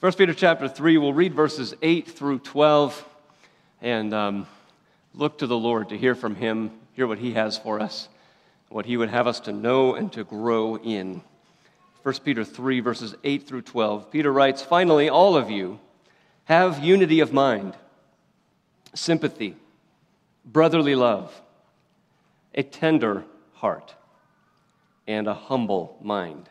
1 Peter chapter 3, we'll read verses 8 through 12 and um, look to the Lord to hear from Him, hear what He has for us, what He would have us to know and to grow in. 1 Peter 3, verses 8 through 12. Peter writes, Finally, all of you have unity of mind, sympathy, brotherly love, a tender heart, and a humble mind.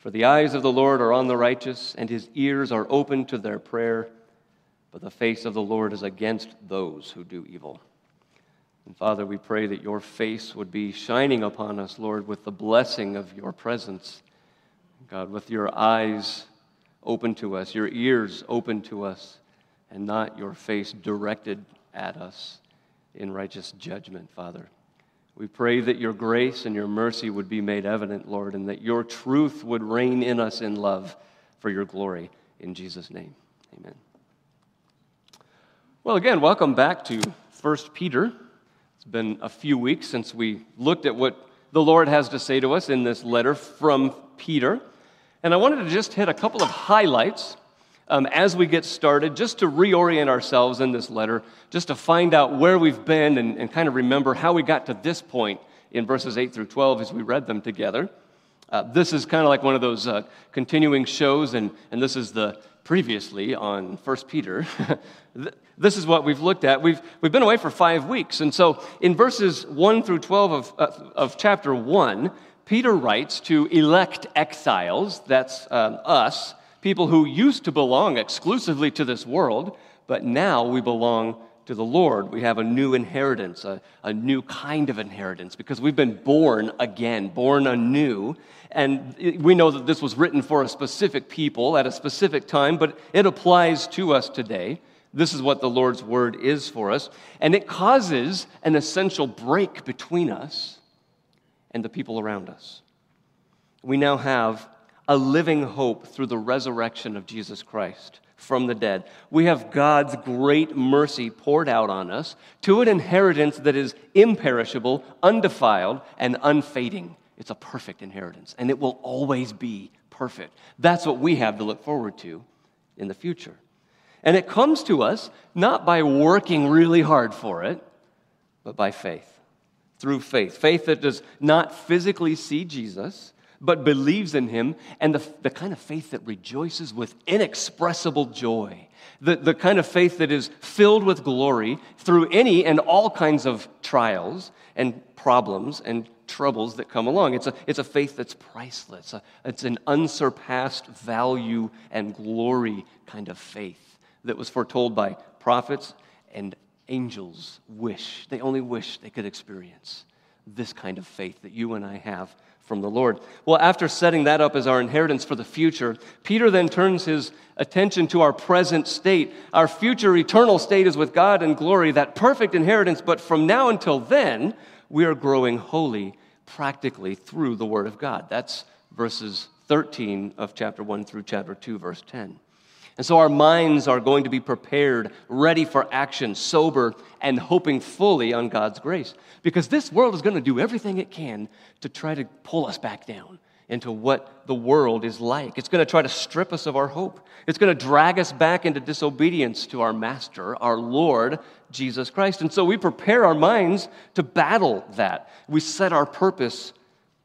For the eyes of the Lord are on the righteous, and his ears are open to their prayer, but the face of the Lord is against those who do evil. And Father, we pray that your face would be shining upon us, Lord, with the blessing of your presence. God, with your eyes open to us, your ears open to us, and not your face directed at us in righteous judgment, Father. We pray that your grace and your mercy would be made evident, Lord, and that your truth would reign in us in love for your glory. In Jesus' name, amen. Well, again, welcome back to 1 Peter. It's been a few weeks since we looked at what the Lord has to say to us in this letter from Peter. And I wanted to just hit a couple of highlights um, as we get started, just to reorient ourselves in this letter, just to find out where we've been and, and kind of remember how we got to this point in verses 8 through 12 as we read them together. Uh, this is kind of like one of those uh, continuing shows, and, and this is the previously on 1 Peter. this is what we've looked at. We've, we've been away for five weeks. And so in verses 1 through 12 of, uh, of chapter 1, Peter writes to elect exiles, that's uh, us, people who used to belong exclusively to this world, but now we belong to the Lord. We have a new inheritance, a, a new kind of inheritance, because we've been born again, born anew. And we know that this was written for a specific people at a specific time, but it applies to us today. This is what the Lord's word is for us. And it causes an essential break between us and the people around us. We now have a living hope through the resurrection of Jesus Christ from the dead. We have God's great mercy poured out on us to an inheritance that is imperishable, undefiled, and unfading. It's a perfect inheritance, and it will always be perfect. That's what we have to look forward to in the future. And it comes to us not by working really hard for it, but by faith. Through faith. Faith that does not physically see Jesus, but believes in him, and the, the kind of faith that rejoices with inexpressible joy, the, the kind of faith that is filled with glory through any and all kinds of trials and problems and troubles that come along. It's a, it's a faith that's priceless, it's an unsurpassed value and glory kind of faith that was foretold by prophets and angels wish, they only wish they could experience this kind of faith that you and I have from the Lord. Well, after setting that up as our inheritance for the future, Peter then turns his attention to our present state. Our future eternal state is with God in glory, that perfect inheritance, but from now until then, we are growing holy practically through the Word of God. That's verses 13 of chapter 1 through chapter 2, verse 10. And so our minds are going to be prepared, ready for action, sober, and hoping fully on God's grace. Because this world is going to do everything it can to try to pull us back down into what the world is like. It's going to try to strip us of our hope. It's going to drag us back into disobedience to our Master, our Lord, Jesus Christ. And so we prepare our minds to battle that. We set our purpose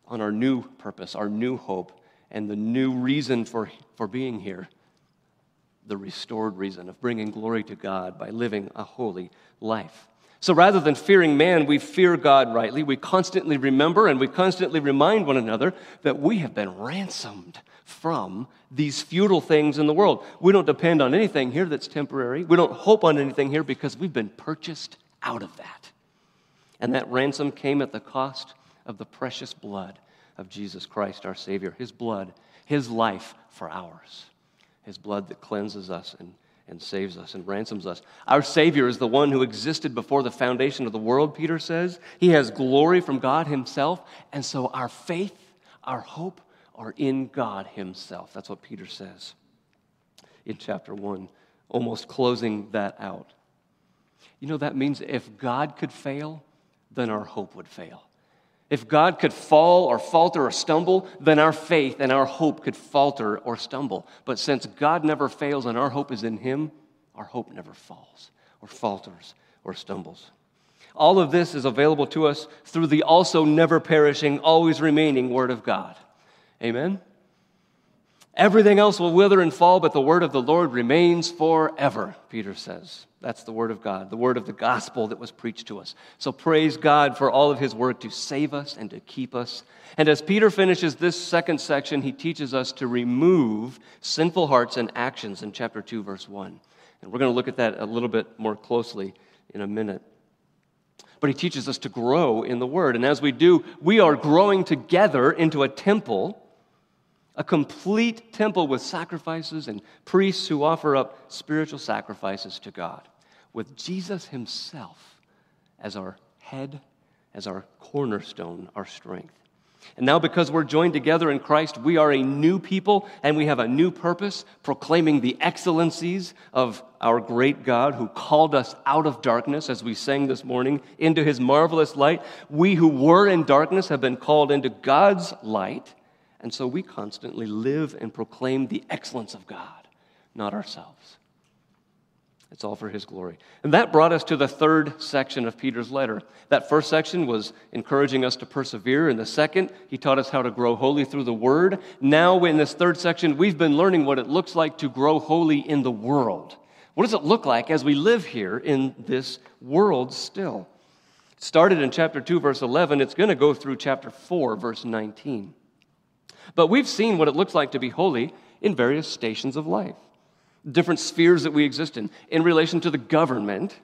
on our new purpose, our new hope, and the new reason for, for being here the restored reason of bringing glory to God by living a holy life. So rather than fearing man, we fear God rightly. We constantly remember and we constantly remind one another that we have been ransomed from these futile things in the world. We don't depend on anything here that's temporary. We don't hope on anything here because we've been purchased out of that. And that ransom came at the cost of the precious blood of Jesus Christ, our Savior, His blood, His life for ours his blood that cleanses us and, and saves us and ransoms us. Our Savior is the one who existed before the foundation of the world, Peter says. He has glory from God Himself, and so our faith, our hope are in God Himself. That's what Peter says in chapter 1, almost closing that out. You know, that means if God could fail, then our hope would fail. If God could fall or falter or stumble, then our faith and our hope could falter or stumble. But since God never fails and our hope is in Him, our hope never falls or falters or stumbles. All of this is available to us through the also never perishing, always remaining Word of God. Amen? Everything else will wither and fall, but the word of the Lord remains forever, Peter says. That's the word of God, the word of the gospel that was preached to us. So praise God for all of his work to save us and to keep us. And as Peter finishes this second section, he teaches us to remove sinful hearts and actions in chapter 2, verse 1. And we're going to look at that a little bit more closely in a minute. But he teaches us to grow in the word. And as we do, we are growing together into a temple a complete temple with sacrifices and priests who offer up spiritual sacrifices to God, with Jesus Himself as our head, as our cornerstone, our strength. And now, because we're joined together in Christ, we are a new people and we have a new purpose, proclaiming the excellencies of our great God who called us out of darkness, as we sang this morning, into his marvelous light. We who were in darkness have been called into God's light. And so we constantly live and proclaim the excellence of God, not ourselves. It's all for His glory. And that brought us to the third section of Peter's letter. That first section was encouraging us to persevere. In the second, he taught us how to grow holy through the Word. Now, in this third section, we've been learning what it looks like to grow holy in the world. What does it look like as we live here in this world still? It started in chapter 2, verse 11. It's going to go through chapter 4, verse 19. But we've seen what it looks like to be holy in various stations of life, different spheres that we exist in. In relation to the government,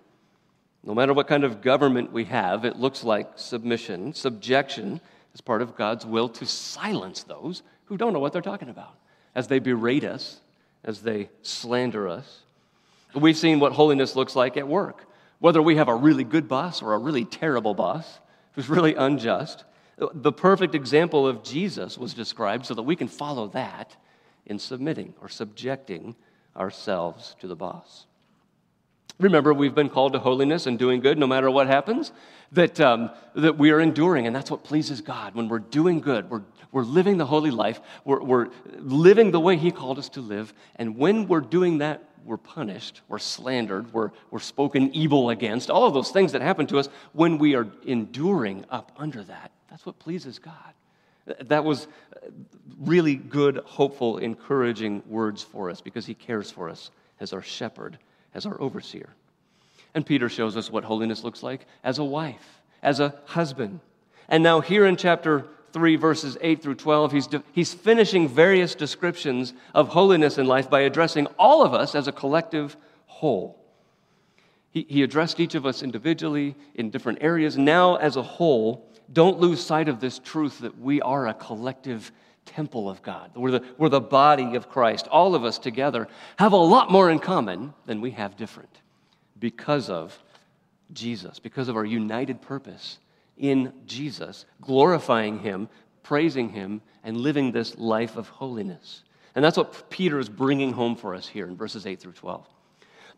no matter what kind of government we have, it looks like submission, subjection is part of God's will to silence those who don't know what they're talking about as they berate us, as they slander us. We've seen what holiness looks like at work, whether we have a really good boss or a really terrible boss who's really unjust. The perfect example of Jesus was described so that we can follow that in submitting or subjecting ourselves to the boss. Remember, we've been called to holiness and doing good no matter what happens, that, um, that we are enduring, and that's what pleases God. When we're doing good, we're, we're living the holy life, we're, we're living the way He called us to live, and when we're doing that, we're punished, we're slandered, we're, we're spoken evil against, all of those things that happen to us when we are enduring up under that. That's what pleases God. That was really good, hopeful, encouraging words for us because He cares for us as our shepherd, as our overseer. And Peter shows us what holiness looks like as a wife, as a husband. And now, here in chapter 3, verses 8 through 12, he's, de- he's finishing various descriptions of holiness in life by addressing all of us as a collective whole. He, he addressed each of us individually in different areas. Now, as a whole, don't lose sight of this truth that we are a collective temple of God. We're the, we're the body of Christ. All of us together have a lot more in common than we have different because of Jesus, because of our united purpose in Jesus, glorifying Him, praising Him, and living this life of holiness. And that's what Peter is bringing home for us here in verses 8 through 12.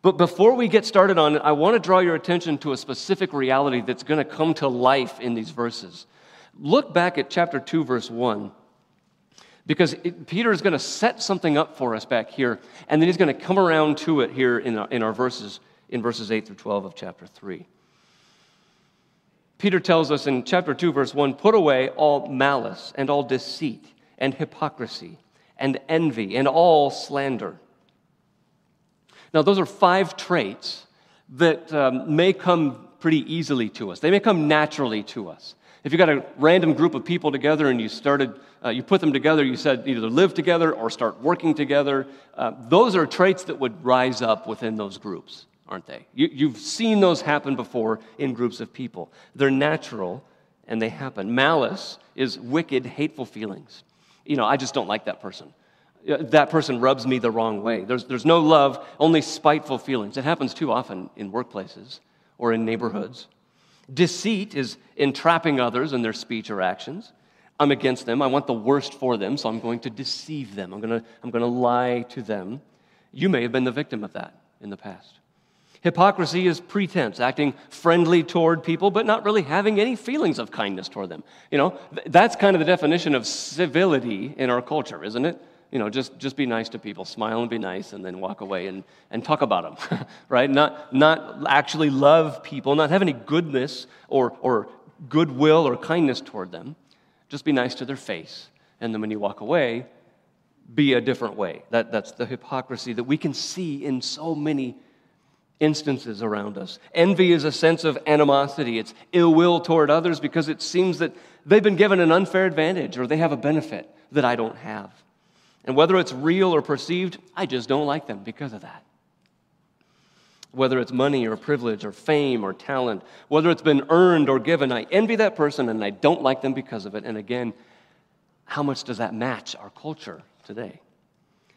But before we get started on it, I want to draw your attention to a specific reality that's going to come to life in these verses. Look back at chapter 2, verse 1, because it, Peter is going to set something up for us back here, and then he's going to come around to it here in our, in our verses, in verses 8 through 12 of chapter 3. Peter tells us in chapter 2, verse 1 put away all malice and all deceit and hypocrisy and envy and all slander now, those are five traits that um, may come pretty easily to us, they may come naturally to us. If you got a random group of people together and you started, uh, you put them together, you said either live together or start working together, uh, those are traits that would rise up within those groups, aren't they? You, you've seen those happen before in groups of people. They're natural and they happen. Malice is wicked, hateful feelings. You know, I just don't like that person that person rubs me the wrong way. There's, there's no love, only spiteful feelings. It happens too often in workplaces or in neighborhoods. Deceit is entrapping others in their speech or actions. I'm against them. I want the worst for them, so I'm going to deceive them. I'm going to, I'm going to lie to them. You may have been the victim of that in the past. Hypocrisy is pretense, acting friendly toward people, but not really having any feelings of kindness toward them. You know, that's kind of the definition of civility in our culture, isn't it? You know, just, just be nice to people, smile and be nice, and then walk away and, and talk about them, right? Not, not actually love people, not have any goodness or, or goodwill or kindness toward them. Just be nice to their face. And then when you walk away, be a different way. That, that's the hypocrisy that we can see in so many instances around us. Envy is a sense of animosity, it's ill will toward others because it seems that they've been given an unfair advantage or they have a benefit that I don't have. And whether it's real or perceived, I just don't like them because of that. Whether it's money or privilege or fame or talent, whether it's been earned or given, I envy that person and I don't like them because of it. And again, how much does that match our culture today?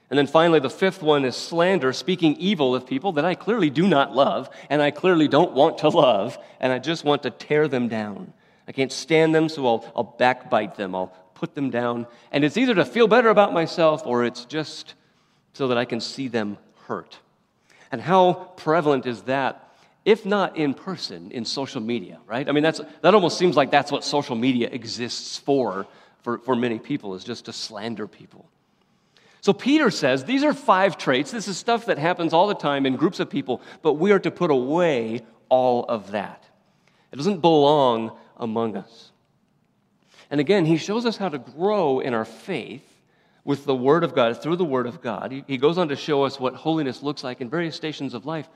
And then finally, the fifth one is slander, speaking evil of people that I clearly do not love and I clearly don't want to love, and I just want to tear them down. I can't stand them, so I'll, I'll backbite them. I'll put them down. And it's either to feel better about myself or it's just so that I can see them hurt. And how prevalent is that, if not in person, in social media, right? I mean, that's, that almost seems like that's what social media exists for, for, for many people, is just to slander people. So Peter says these are five traits. This is stuff that happens all the time in groups of people, but we are to put away all of that. It doesn't belong among us. And again, he shows us how to grow in our faith with the Word of God, through the Word of God. He, goes on to show us what holiness looks like in various stations of life.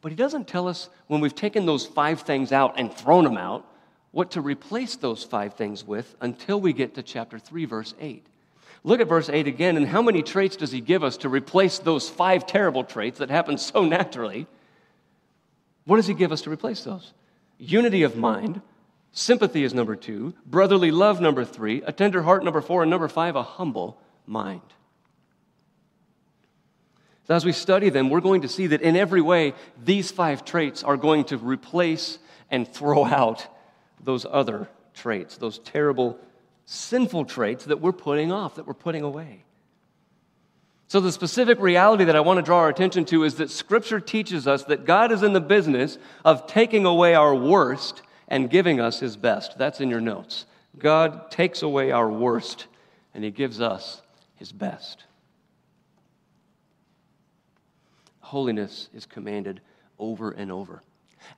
But he doesn't tell us when we've taken those five things out and thrown them out, what to replace those five things with until we get to chapter 3, verse 8. Look at verse 8 again, and how many traits does he give us to replace those five terrible traits that happen so naturally? What does he give us to replace those? Unity of mind, sympathy is number two, brotherly love, number three, a tender heart, number four, and number five, a humble mind. So as we study them, we're going to see that in every way, these five traits are going to replace and throw out those other traits, those terrible sinful traits that we're putting off, that we're putting away. So, the specific reality that I want to draw our attention to is that Scripture teaches us that God is in the business of taking away our worst and giving us His best. That's in your notes. God takes away our worst and He gives us His best. Holiness is commanded over and over,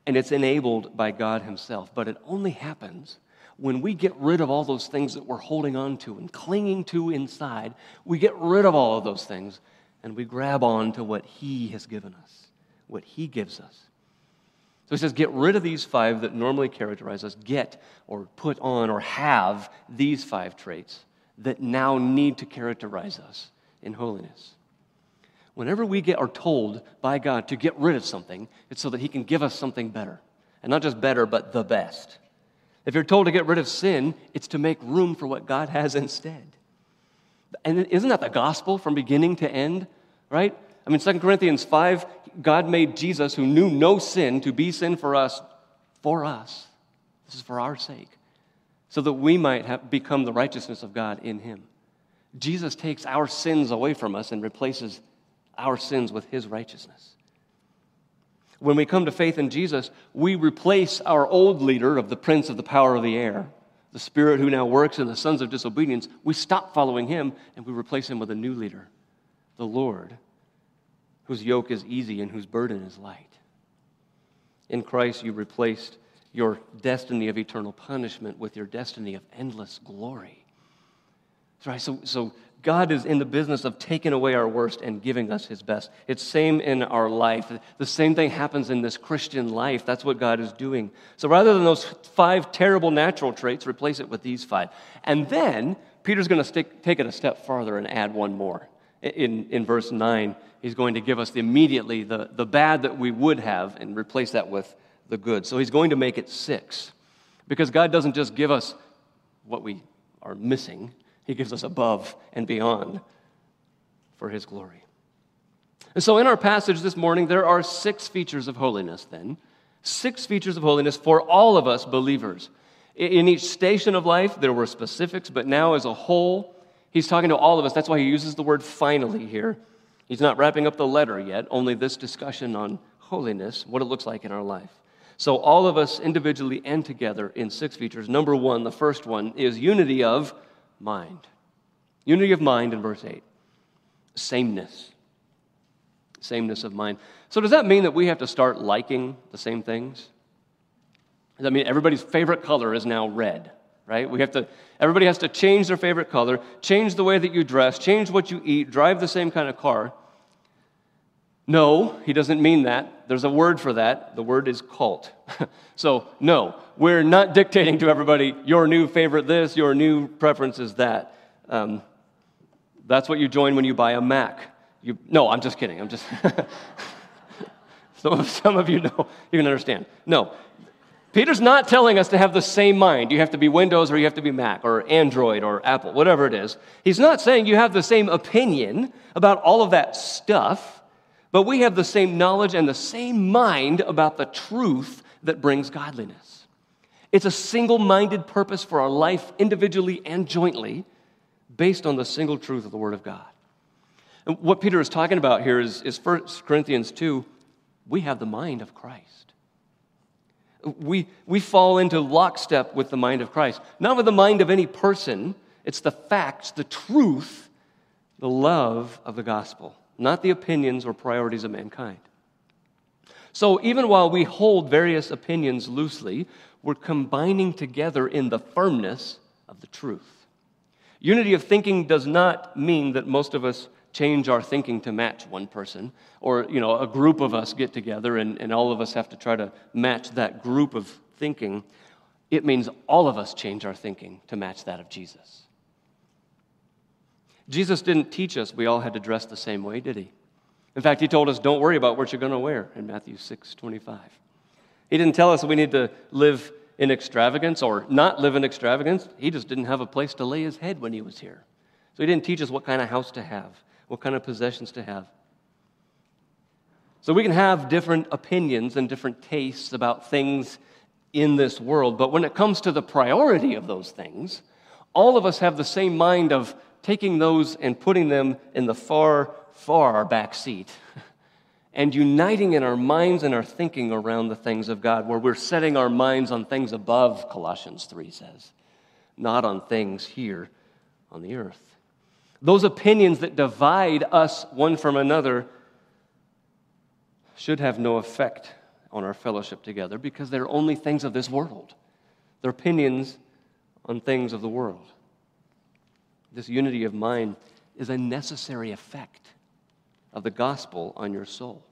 and it's enabled by God Himself, but it only happens when we get rid of all those things that we're holding on to and clinging to inside, we get rid of all of those things and we grab on to what He has given us, what He gives us. So he says, get rid of these five that normally characterize us. Get or put on or have these five traits that now need to characterize us in holiness. Whenever we get are told by God to get rid of something, it's so that He can give us something better. And not just better, but the best. If you're told to get rid of sin, it's to make room for what God has instead. And isn't that the gospel from beginning to end, right? I mean, 2 Corinthians 5, God made Jesus, who knew no sin, to be sin for us, for us. This is for our sake, so that we might have become the righteousness of God in him. Jesus takes our sins away from us and replaces our sins with his righteousness. When we come to faith in Jesus, we replace our old leader of the prince of the power of the air, the spirit who now works in the sons of disobedience. We stop following him and we replace him with a new leader, the Lord, whose yoke is easy and whose burden is light. In Christ, you replaced your destiny of eternal punishment with your destiny of endless glory. Right? So, so God is in the business of taking away our worst and giving us his best. It's same in our life. The same thing happens in this Christian life. That's what God is doing. So rather than those five terrible natural traits, replace it with these five. And then Peter's going to take it a step farther and add one more. In, in verse 9, he's going to give us immediately the, the bad that we would have and replace that with the good. So he's going to make it six. Because God doesn't just give us what we are missing, he gives us above and beyond. for his glory. And so, in our passage this morning, there are six features of holiness, then. Six features of holiness for all of us believers. In each station of life, there were specifics, but now as a whole, he's talking to all of us. That's why he uses the word finally here. He's not wrapping up the letter yet, only this discussion on holiness, what it looks like in our life. So, all of us individually and together in six features. Number one, the first one, is unity of mind. Unity of mind in verse 8. Sameness. Sameness of mind. So, does that mean that we have to start liking the same things? Does that mean everybody's favorite color is now red? Right? We have to, everybody has to change their favorite color, change the way that you dress, change what you eat, drive the same kind of car. No, he doesn't mean that. There's a word for that. The word is cult. so, no, we're not dictating to everybody your new favorite this, your new preference is that. Um, that's what you join when you buy a Mac. You, no, I'm just kidding. I'm just. some, of, some of you know, you can understand. No, Peter's not telling us to have the same mind. You have to be Windows or you have to be Mac or Android or Apple, whatever it is. He's not saying you have the same opinion about all of that stuff but we have the same knowledge and the same mind about the truth that brings godliness. It's a single minded purpose for our life, individually and jointly, based on the single truth of the Word of God. And what Peter is talking about here is, is 1 Corinthians 2 we have the mind of Christ. We, we fall into lockstep with the mind of Christ, not with the mind of any person. It's the facts, the truth, the love of the gospel not the opinions or priorities of mankind. So, even while we hold various opinions loosely, we're combining together in the firmness of the truth. Unity of thinking does not mean that most of us change our thinking to match one person, or you know, a group of us get together and, and all of us have to try to match that group of thinking. It means all of us change our thinking to match that of Jesus. Jesus didn't teach us we all had to dress the same way, did he? In fact, he told us, don't worry about what you're going to wear in Matthew 6 25. He didn't tell us we need to live in extravagance or not live in extravagance. He just didn't have a place to lay his head when he was here. So he didn't teach us what kind of house to have, what kind of possessions to have. So we can have different opinions and different tastes about things in this world, but when it comes to the priority of those things, all of us have the same mind of taking those and putting them in the far, far back seat and uniting in our minds and our thinking around the things of God, where we're setting our minds on things above, Colossians 3 says, not on things here on the earth. Those opinions that divide us one from another should have no effect on our fellowship together because they're only things of this world. They're opinions on things of the world. This unity of mind is a necessary effect of the gospel on your soul.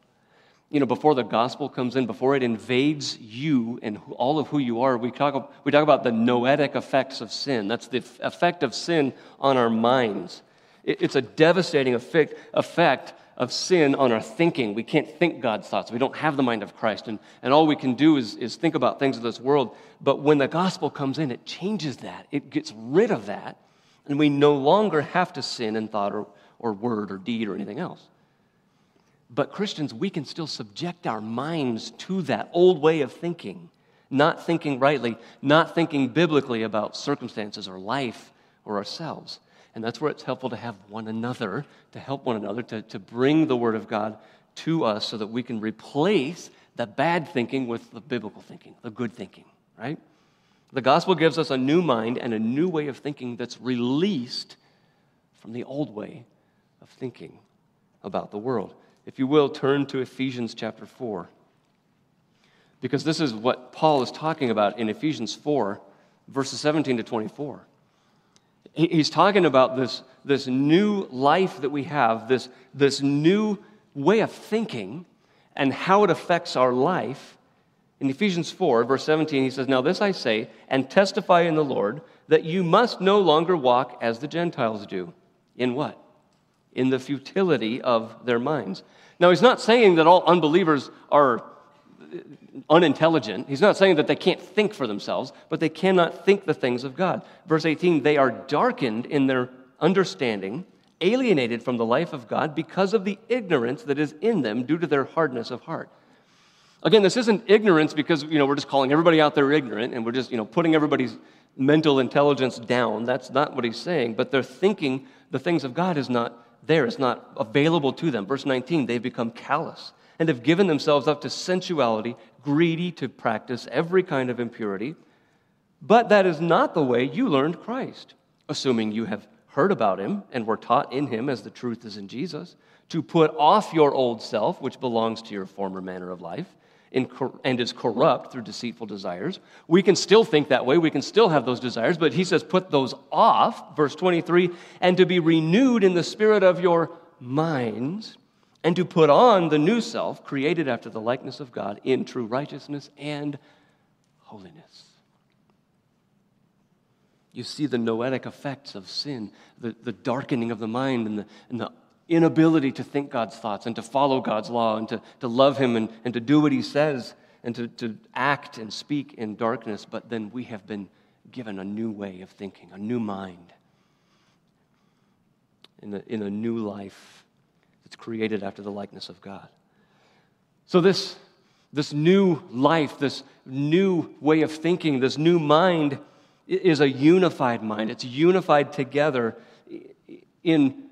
You know, before the gospel comes in, before it invades you and all of who you are, we talk, we talk about the noetic effects of sin. That's the effect of sin on our minds. It's a devastating effect, of sin on our thinking. We can't think God's thoughts. We don't have the mind of Christ. And, and all we can do is, is think about things of this world. But when the gospel comes in, it changes that. It gets rid of that and we no longer have to sin in thought or, or word or deed or anything else. But Christians, we can still subject our minds to that old way of thinking, not thinking rightly, not thinking biblically about circumstances or life or ourselves. And that's where it's helpful to have one another, to help one another, to, to bring the Word of God to us so that we can replace the bad thinking with the biblical thinking, the good thinking, right? The gospel gives us a new mind and a new way of thinking that's released from the old way of thinking about the world. If you will, turn to Ephesians chapter 4. Because this is what Paul is talking about in Ephesians 4, verses 17 to 24. He's talking about this, this new life that we have, this, this new way of thinking, and how it affects our life in Ephesians 4, verse 17, he says, Now this I say, and testify in the Lord, that you must no longer walk as the Gentiles do. In what? In the futility of their minds. Now, he's not saying that all unbelievers are unintelligent. He's not saying that they can't think for themselves, but they cannot think the things of God. Verse 18, they are darkened in their understanding alienated from the life of God because of the ignorance that is in them due to their hardness of heart. Again, this isn't ignorance because you know we're just calling everybody out there ignorant and we're just you know putting everybody's mental intelligence down. That's not what he's saying. But they're thinking the things of God is not there, it's not available to them. Verse 19, they've become callous and have given themselves up to sensuality, greedy to practice every kind of impurity. But that is not the way you learned Christ, assuming you have heard about him and were taught in him as the truth is in Jesus, to put off your old self, which belongs to your former manner of life and is corrupt through deceitful desires. We can still think that way. We can still have those desires, but he says, put those off, verse 23, and to be renewed in the spirit of your minds, and to put on the new self, created after the likeness of God in true righteousness and holiness. You see the noetic effects of sin, the, the darkening of the mind and the, and the inability to think God's thoughts and to follow God's law and to, to love Him and, and to do what He says and to, to act and speak in darkness, but then we have been given a new way of thinking, a new mind, in a, in a new life that's created after the likeness of God. So, this, this new life, this new way of thinking, this new mind is a unified mind. It's unified together in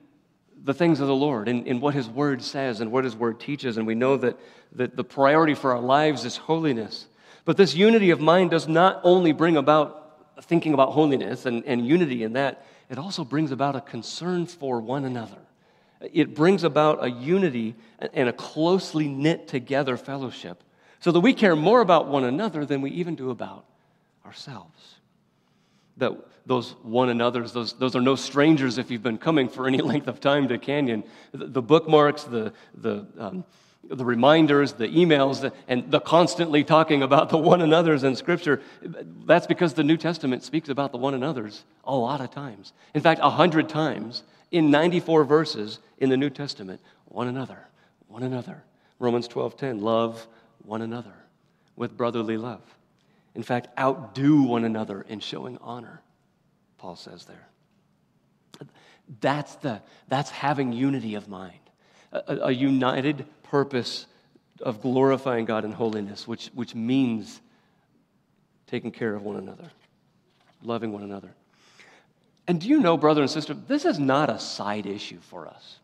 the things of the Lord and, and what His Word says and what His Word teaches. And we know that, that the priority for our lives is holiness. But this unity of mind does not only bring about thinking about holiness and, and unity in that, it also brings about a concern for one another. It brings about a unity and a closely knit together fellowship so that we care more about one another than we even do about ourselves. That those one another's. Those, those are no strangers if you've been coming for any length of time to Canyon. The, the bookmarks, the, the, um, the reminders, the emails, and the constantly talking about the one another's in Scripture, that's because the New Testament speaks about the one another's a lot of times. In fact, a hundred times in 94 verses in the New Testament. One another, one another. Romans 12:10, love one another with brotherly love. In fact, outdo one another in showing honor. Paul says there. That's, the, that's having unity of mind, a, a united purpose of glorifying God in holiness, which, which means taking care of one another, loving one another. And do you know, brother and sister, this is not a side issue for us.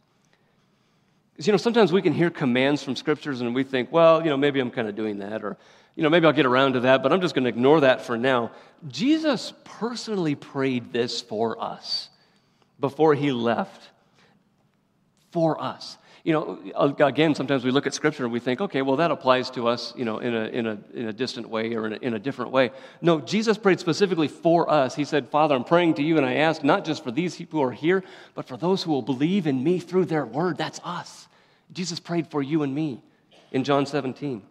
Because, you know, sometimes we can hear commands from scriptures and we think, well, you know, maybe I'm kind of doing that, or you know, maybe I'll get around to that, but I'm just going to ignore that for now. Jesus personally prayed this for us before he left. For us. You know, uh, again, sometimes we look at scripture and we think, okay, well, that applies to us, you know, in a, in a, in a distant way or in a, in a different way. No, Jesus prayed specifically for us. He said, Father, I'm praying to you, and I ask not just for these people who are here, but for those who will believe in me through their word. That's us. Jesus prayed for you and me in John 17.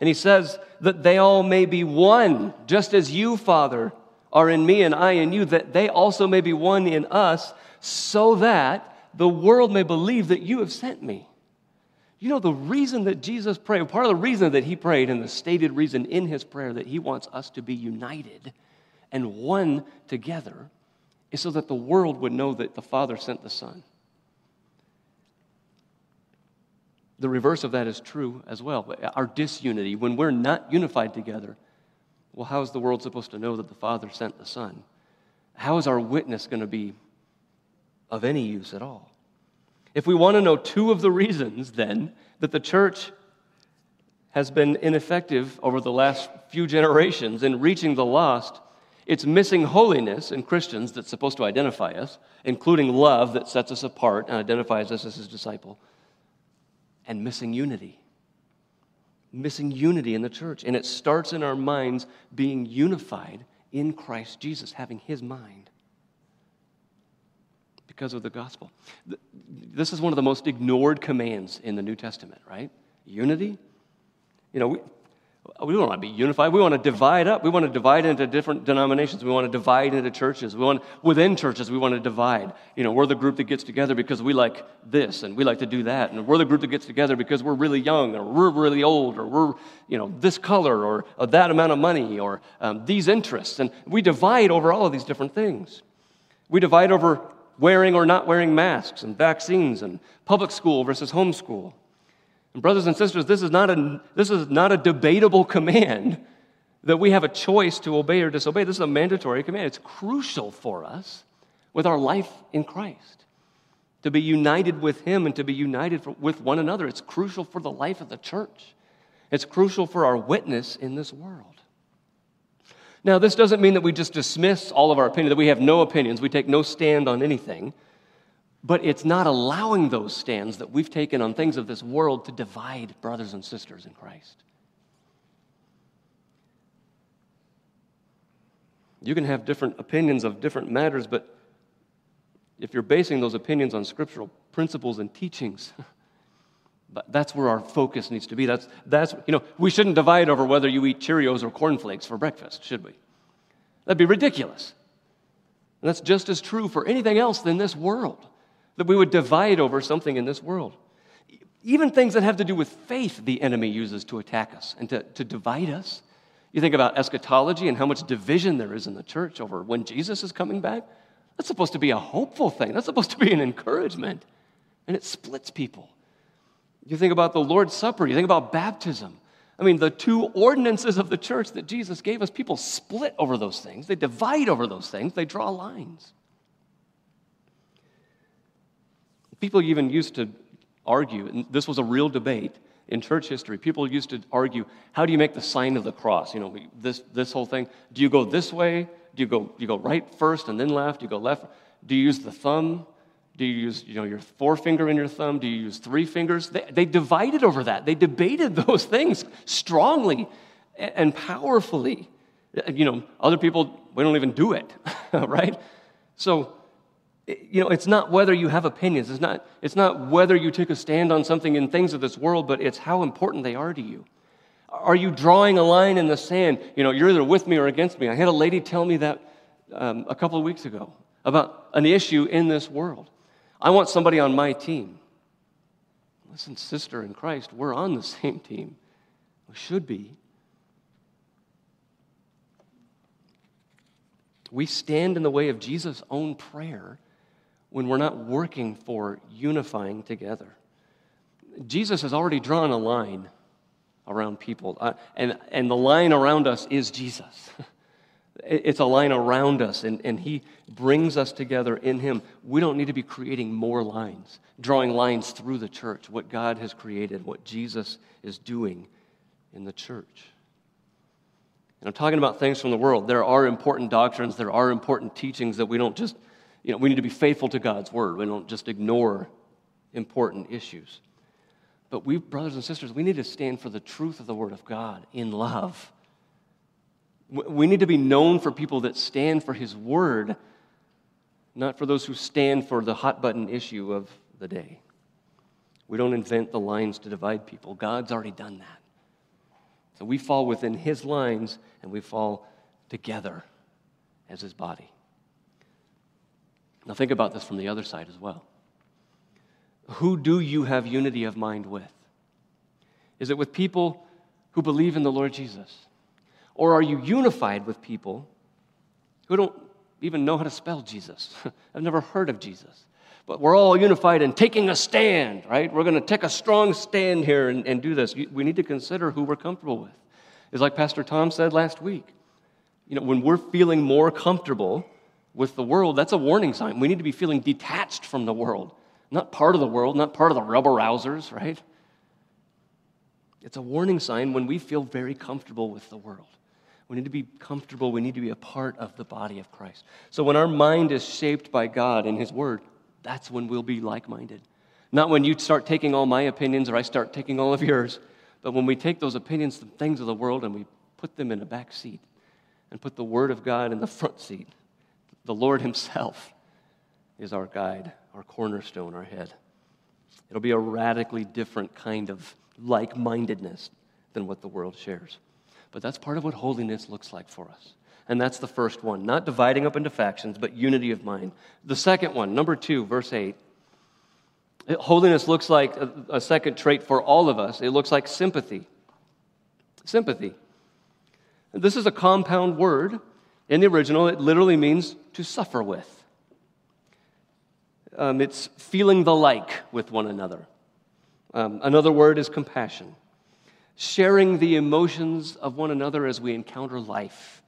And he says that they all may be one, just as you, Father, are in me and I in you, that they also may be one in us, so that the world may believe that you have sent me. You know, the reason that Jesus prayed, part of the reason that he prayed, and the stated reason in his prayer that he wants us to be united and one together, is so that the world would know that the Father sent the Son. The reverse of that is true as well. Our disunity, when we're not unified together, well, how is the world supposed to know that the Father sent the Son? How is our witness going to be of any use at all? If we want to know two of the reasons, then, that the church has been ineffective over the last few generations in reaching the lost, it's missing holiness in Christians that's supposed to identify us, including love that sets us apart and identifies us as his disciple and missing unity. Missing unity in the church. And it starts in our minds being unified in Christ Jesus, having his mind because of the gospel. This is one of the most ignored commands in the New Testament, right? Unity. You know, we, we don't want to be unified. We want to divide up. We want to divide into different denominations. We want to divide into churches. We want within churches. We want to divide. You know, we're the group that gets together because we like this and we like to do that, and we're the group that gets together because we're really young or we're really old or we're you know this color or, or that amount of money or um, these interests, and we divide over all of these different things. We divide over wearing or not wearing masks and vaccines and public school versus homeschool. And brothers and sisters, this is not a, this is not a debatable command that we have a choice to obey or disobey. This is a mandatory command. It's crucial for us with our life in Christ to be united with Him and to be united for, with one another. It's crucial for the life of the church, it's crucial for our witness in this world. Now, this doesn't mean that we just dismiss all of our opinions, that we have no opinions, we take no stand on anything, but it's not allowing those stands that we've taken on things of this world to divide brothers and sisters in Christ. You can have different opinions of different matters, but if you're basing those opinions on scriptural principles and teachings, that's where our focus needs to be. That's, that's, you know, we shouldn't divide over whether you eat Cheerios or cornflakes for breakfast, should we? That'd be ridiculous. And that's just as true for anything else than this world, that we would divide over something in this world. Even things that have to do with faith, the enemy uses to attack us and to, to divide us. You think about eschatology and how much division there is in the church over when Jesus is coming back. That's supposed to be a hopeful thing, that's supposed to be an encouragement. And it splits people. You think about the Lord's Supper, you think about baptism. I mean, the two ordinances of the church that Jesus gave us, people split over those things. They divide over those things. They draw lines. People even used to argue, and this was a real debate in church history. People used to argue, how do you make the sign of the cross? You know, this, this whole thing. Do you go this way? Do you go, you go right first and then left? Do you go left? Do you use the thumb? Do you use you know, your forefinger and your thumb? Do you use three fingers? They, they divided over that. They debated those things strongly and powerfully. Uh, you know, other people, we don't even do it, right? So, you know, it's not whether you have opinions. It's not, it's not whether you take a stand on something in things of this world, but it's how important they are to you. Are you drawing a line in the sand? You know, you're either with me or against me. I had a lady tell me that um, a couple of weeks ago about an issue in this world. I want somebody on my team. Listen, sister in Christ, we're on the same team. We should be. We stand in the way of Jesus' own prayer when we're not working for unifying together. Jesus has already drawn a line around people, uh, and, and the line around us is Jesus. It's a line around us, and, and He brings us together in Him. We don't need to be creating more lines, drawing lines through the church, what God has created, what Jesus is doing in the church. And I'm talking about things from the world. There are important doctrines, there are important teachings that we don't just, you know, we need to be faithful to God's word. We don't just ignore important issues. But we, brothers and sisters, we need to stand for the truth of the word of God in love we need to be known for people that stand for His word, not for those who stand for the hot button issue of the day. We don't invent the lines to divide people, God's already done that. So we fall within His lines and we fall together as His body. Now, think about this from the other side as well. Who do you have unity of mind with? Is it with people who believe in the Lord Jesus? Or are you unified with people who don't even know how to spell Jesus? I've never heard of Jesus. But we're all unified in taking a stand, right? We're going to take a strong stand here and, and do this. We need to consider who we're comfortable with. It's like Pastor Tom said last week. You know, when we're feeling more comfortable with the world, that's a warning sign. We need to be feeling detached from the world, not part of the world, not part of the rebel rousers, right? It's a warning sign when we feel very comfortable with the world. We need to be comfortable. We need to be a part of the body of Christ. So when our mind is shaped by God and His Word, that's when we'll be like minded. Not when you start taking all my opinions or I start taking all of yours, but when we take those opinions and things of the world and we put them in a back seat and put the Word of God in the front seat. The Lord Himself is our guide, our cornerstone, our head. It'll be a radically different kind of like mindedness than what the world shares. But that's part of what holiness looks like for us. And that's the first one, not dividing up into factions, but unity of mind. The second one, number two, verse 8. Holiness looks like a, a second trait for all of us. It looks like sympathy. Sympathy. This is a compound word. In the original, it literally means to suffer with. um, it's feeling the like with one another. Um, another word is compassion. Sharing the emotions of one another as we encounter life.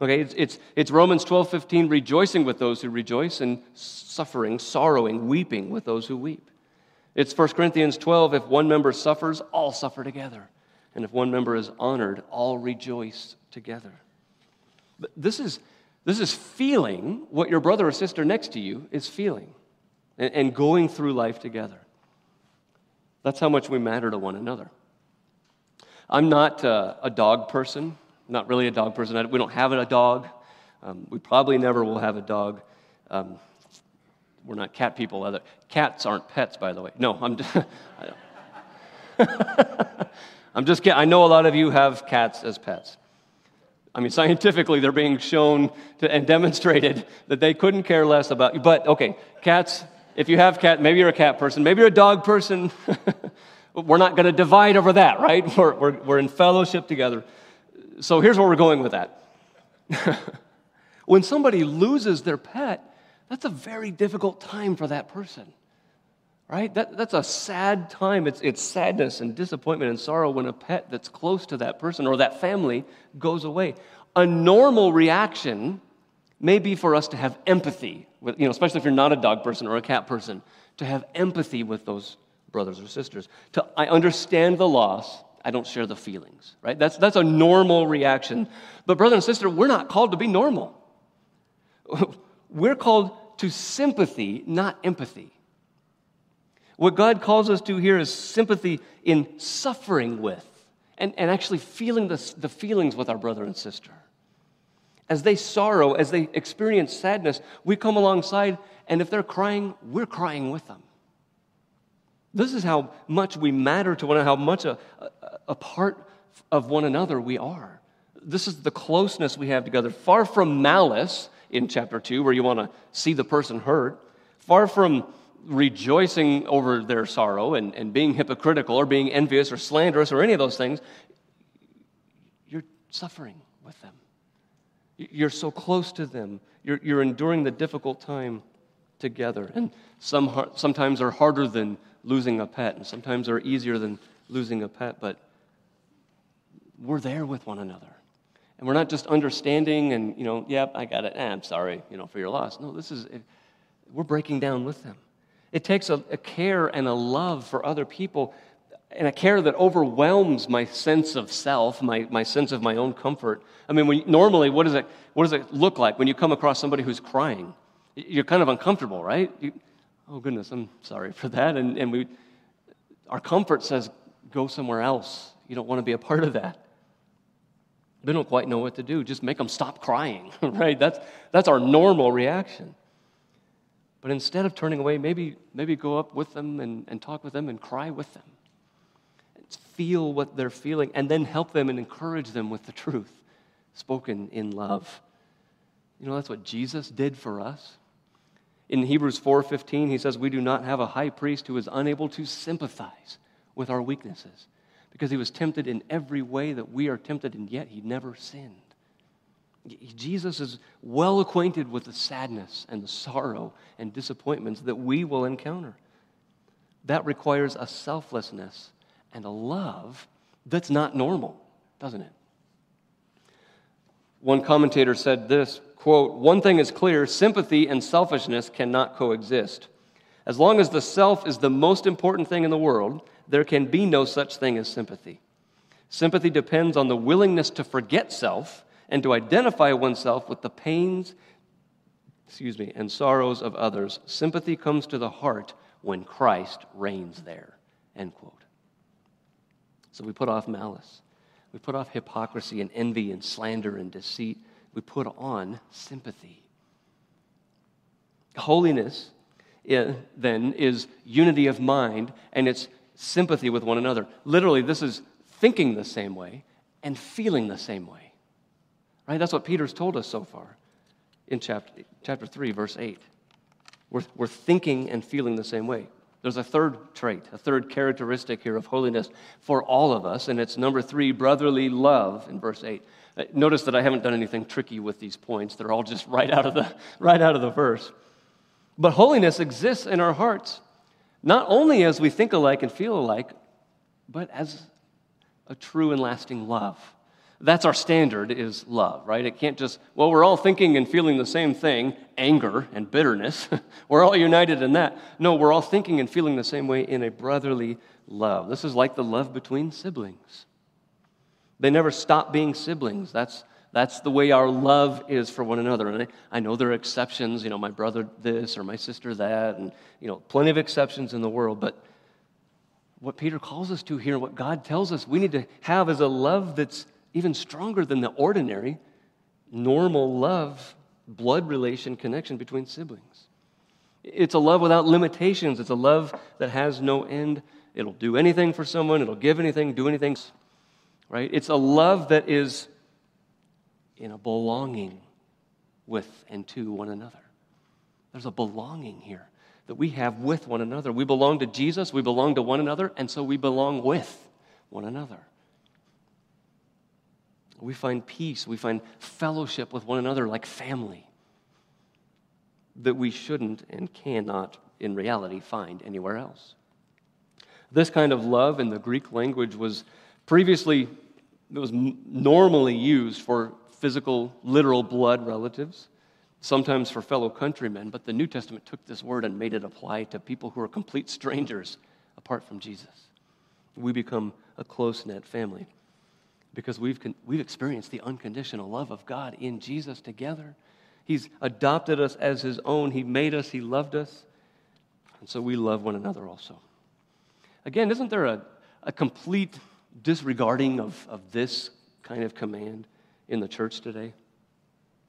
Okay, it's, it's, it's Romans 12, 15, rejoicing with those who rejoice and suffering, sorrowing, weeping with those who weep. It's 1 Corinthians 12, if one member suffers, all suffer together. And if one member is honored, all rejoice together. This is, this is feeling what your brother or sister next to you is feeling and, and going through life together. That's how much we matter to one another. I'm not uh, a dog person not really a dog person. We don't have a dog. Um, we probably never will have a dog. Um, we're not cat people. Either. Cats aren't pets, by the way. No, I'm just, I'm just kidding. I know a lot of you have cats as pets. I mean, scientifically, they're being shown to, and demonstrated that they couldn't care less about you. But, okay, cats, if you have cat, maybe you're a cat person, maybe you're a dog person. we're not going to divide over that, right? We're, we're, we're in fellowship together so here's where we're going with that. when somebody loses their pet, that's a very difficult time for that person, right? That, that's a sad time. It's, it's sadness and disappointment and sorrow when a pet that's close to that person or that family goes away. A normal reaction may be for us to have empathy, with, you know, especially if you're not a dog person or a cat person, to have empathy with those brothers or sisters. To, I understand the loss. I don't share the feelings, right? That's, that's a normal reaction. But, brother and sister, we're not called to be normal. We're called to sympathy, not empathy. What God calls us to here is sympathy in suffering with and, and actually feeling the, the feelings with our brother and sister. As they sorrow, as they experience sadness, we come alongside, and if they're crying, we're crying with them. This is how much we matter to one another, how much a, a, a part of one another we are. This is the closeness we have together. Far from malice in chapter 2, where you want to see the person hurt, far from rejoicing over their sorrow and, and being hypocritical or being envious or slanderous or any of those things, you're suffering with them. You're so close to them. You're, you're enduring the difficult time together. And some sometimes are harder than losing a pet, and sometimes are easier than losing a pet, but we're there with one another. And we're not just understanding and, you know, yep, I got it. Eh, I'm sorry, you know, for your loss. No, this is, it, we're breaking down with them. It takes a, a care and a love for other people and a care that overwhelms my sense of self, my, my sense of my own comfort. I mean, when, normally, what does, it, what does it look like when you come across somebody who's crying? You're kind of uncomfortable, right? You, oh goodness, I'm sorry for that. And, and we, our comfort says, go somewhere else. You don't want to be a part of that. They don't quite know what to do. Just make them stop crying, right? That's, that's our normal reaction. But instead of turning away, maybe, maybe go up with them and, and talk with them and cry with them. Feel what they're feeling and then help them and encourage them with the truth spoken in love. You know, that's what Jesus did for us. In Hebrews 4:15, he says, "We do not have a high priest who is unable to sympathize with our weaknesses, because he was tempted in every way that we are tempted, and yet he never sinned." Jesus is well acquainted with the sadness and the sorrow and disappointments that we will encounter. That requires a selflessness and a love that's not normal, doesn't it? One commentator said this quote, One thing is clear sympathy and selfishness cannot coexist. As long as the self is the most important thing in the world, there can be no such thing as sympathy. Sympathy depends on the willingness to forget self and to identify oneself with the pains, excuse me, and sorrows of others. Sympathy comes to the heart when Christ reigns there. End quote. So we put off malice. We put off hypocrisy and envy and slander and deceit. We put on sympathy. Holiness, then, is unity of mind and it's sympathy with one another. Literally, this is thinking the same way and feeling the same way. Right? That's what Peter's told us so far in chapter, chapter 3, verse 8. We're, we're thinking and feeling the same way. There's a third trait, a third characteristic here of holiness for all of us, and it's number three brotherly love in verse 8. Uh, notice that I haven't done anything tricky with these points, they're all just right out of the, right out of the verse. But holiness exists in our hearts, not only as we think alike and feel alike, but as a true and lasting love. That's our standard is love, right? It can't just, well, we're all thinking and feeling the same thing, anger and bitterness. we're all united in that. No, we're all thinking and feeling the same way in a brotherly love. This is like the love between siblings. They never stop being siblings. That's, that's the way our love is for one another. And I, I know there are exceptions, you know, my brother this or my sister that, and, you know, plenty of exceptions in the world. But what Peter calls us to here, what God tells us we need to have is a love that's even stronger than the ordinary, normal love, blood relation connection between siblings. It's a love without limitations. It's a love that has no end. It'll do anything for someone, it'll give anything, do anything, right? It's a love that is in a belonging with and to one another. There's a belonging here that we have with one another. We belong to Jesus, we belong to one another, and so we belong with one another. We find peace, we find fellowship with one another like family that we shouldn't and cannot, in reality, find anywhere else. This kind of love in the Greek language was previously it was normally used for physical, literal blood relatives, sometimes for fellow countrymen, but the New Testament took this word and made it apply to people who are complete strangers apart from Jesus. We become a close knit family because we've, we've experienced the unconditional love of God in Jesus together. He's adopted us as His own, He made us, He loved us, and so we love one another also. Again, isn't there a, a complete disregarding of, of this kind of command in the church today?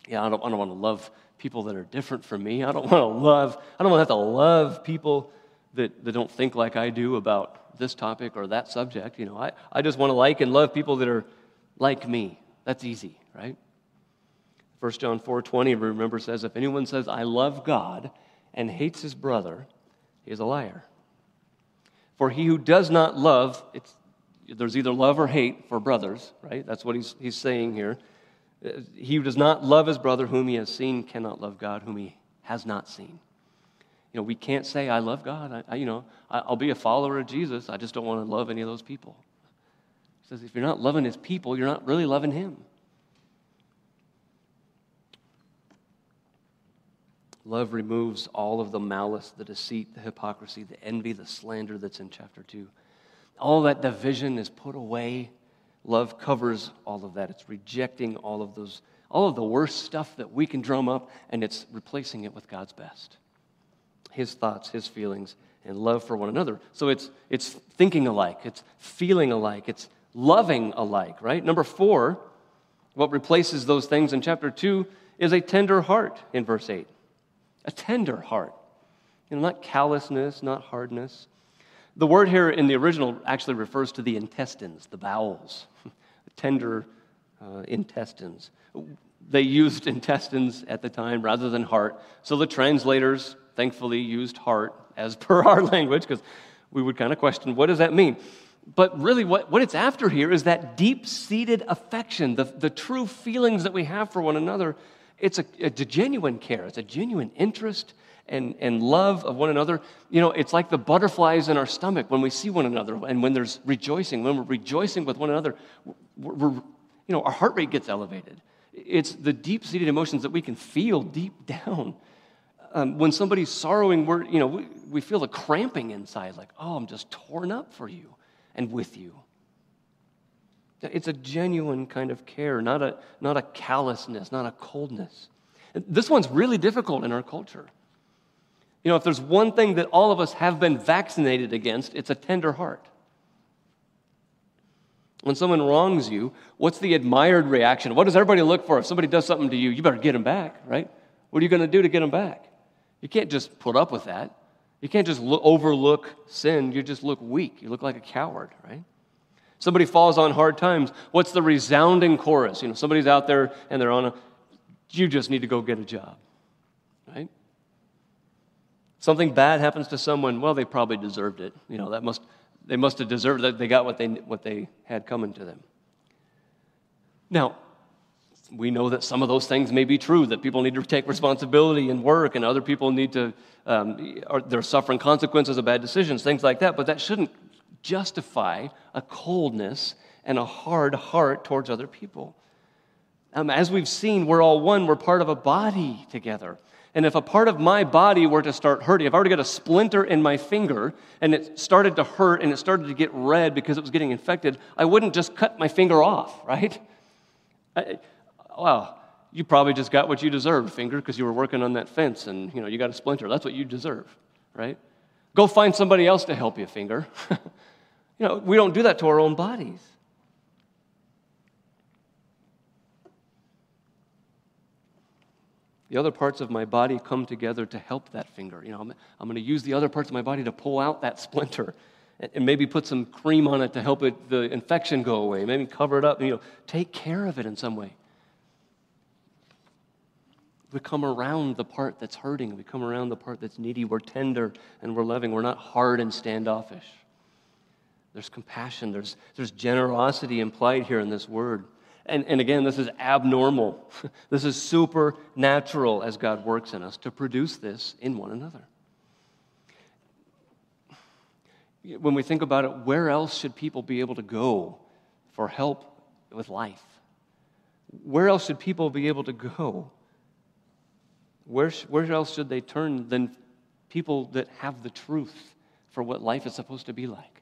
Yeah, I don't, I don't want to love people that are different from me. I don't want to love, I don't want to have to love people that, that don't think like I do about this topic or that subject. You know, I, I just want to like and love people that are like me. That's easy, right? 1 John 4:20 remember says if anyone says I love God and hates his brother, he is a liar. For he who does not love, it's, there's either love or hate for brothers, right? That's what he's, he's saying here. He who does not love his brother whom he has seen cannot love God whom he has not seen. You know, we can't say, I love God. I, I, you know, I, will be a follower of Jesus. I just don't want to love any of those people. He says, if you're not loving his people, you're not really loving him. Love removes all of the malice, the deceit, the hypocrisy, the envy, the slander that's in chapter 2. All that division is put away. Love covers all of that. It's rejecting all of those, all of the worst stuff that we can drum up, and it's replacing it with God's best. His thoughts, his feelings, and love for one another. So it's it's thinking alike, it's feeling alike, it's loving alike, right? Number four, what replaces those things in chapter 2 is a tender heart in verse 8 a tender heart. You know, not callousness, not hardness. The word here in the original actually refers to the intestines, the bowels, tender uh, intestines. They used intestines at the time rather than heart. So the translators, thankfully, used heart as per our language because we would kind of question what does that mean? But really, what, what it's after here is that deep seated affection, the, the true feelings that we have for one another it's a, it's a genuine care, it's a genuine interest and, and love of one another. You know, it's like the butterflies in our stomach when we see one another and when there's rejoicing. When we're rejoicing with one another, we're, we're you know, our heart rate gets elevated. It's the deep seated emotions that we can feel deep down. Um, when somebody's sorrowing, we're, you know, we, we feel a cramping inside, like, oh, I'm just torn up for you and with you. It's a genuine kind of care, not a, not a callousness, not a coldness. This one's really difficult in our culture. You know, if there's one thing that all of us have been vaccinated against, it's a tender heart. When someone wrongs you, what's the admired reaction? What does everybody look for? If somebody does something to you, you better get them back, right? What are you going to do to get them back? You can't just put up with that. You can't just look, overlook sin. You just look weak. You look like a coward, right? Somebody falls on hard times. What's the resounding chorus? You know, somebody's out there and they're on a, you just need to go get a job, right? Something bad happens to someone, well, they probably deserved it. You know, that must, they must have deserved that. They got what they, what they had coming to them. Now, we know that some of those things may be true, that people need to take responsibility and work, and other people need to, um, are, they're suffering consequences of bad decisions, things like that. But that shouldn't justify a coldness and a hard heart towards other people. Um, as we've seen, we're all one, we're part of a body together. And if a part of my body were to start hurting, if I were to get a splinter in my finger and it started to hurt and it started to get red because it was getting infected, I wouldn't just cut my finger off, right? I, well, you probably just got what you deserved, finger, because you were working on that fence and you know you got a splinter. That's what you deserve, right? Go find somebody else to help you, finger. you know, we don't do that to our own bodies. the other parts of my body come together to help that finger. You know, I'm, I'm going to use the other parts of my body to pull out that splinter and, and maybe put some cream on it to help it, the infection go away. Maybe cover it up. And, you know, take care of it in some way. We come around the part that's hurting. We come around the part that's needy. We're tender and we're loving. We're not hard and standoffish. There's compassion. There's, there's generosity implied here in this word. And, and again, this is abnormal. this is supernatural as God works in us to produce this in one another. When we think about it, where else should people be able to go for help with life? Where else should people be able to go? Where, where else should they turn than people that have the truth for what life is supposed to be like?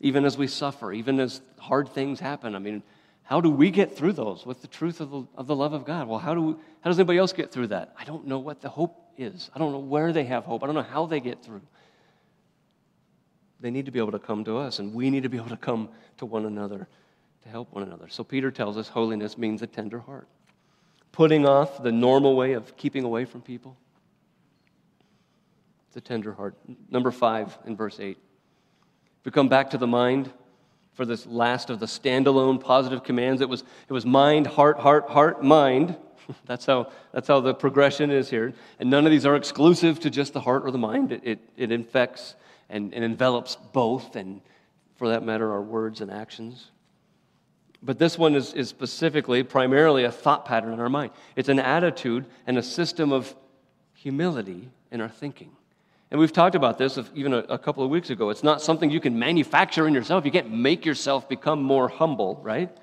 Even as we suffer, even as hard things happen. I mean, how do we get through those with the truth of the, of the love of God? Well, how, do we, how does anybody else get through that? I don't know what the hope is. I don't know where they have hope. I don't know how they get through. They need to be able to come to us, and we need to be able to come to one another to help one another. So Peter tells us holiness means a tender heart, putting off the normal way of keeping away from people. It's a tender heart. Number five in verse 8. If we come back to the mind, for this last of the standalone positive commands. It was, it was mind, heart, heart, heart, mind. that's, how, that's how the progression is here. And none of these are exclusive to just the heart or the mind. It, it, it infects and, and envelops both, and for that matter, our words and actions. But this one is, is specifically, primarily, a thought pattern in our mind. It's an attitude and a system of humility in our thinking. And we've talked about this even a, a, couple of weeks ago. It's not something you can manufacture in yourself. You can't make yourself become more humble, right?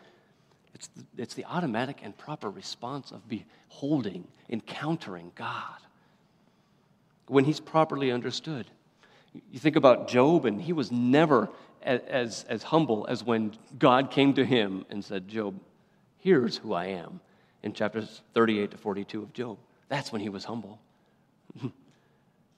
It's the, it's the automatic and proper response of beholding, encountering God when He's properly understood. You think about Job, and he was never as, as humble as when God came to him and said, Job, here's who I am, in chapters 38 to 42 of Job. That's when he was humble.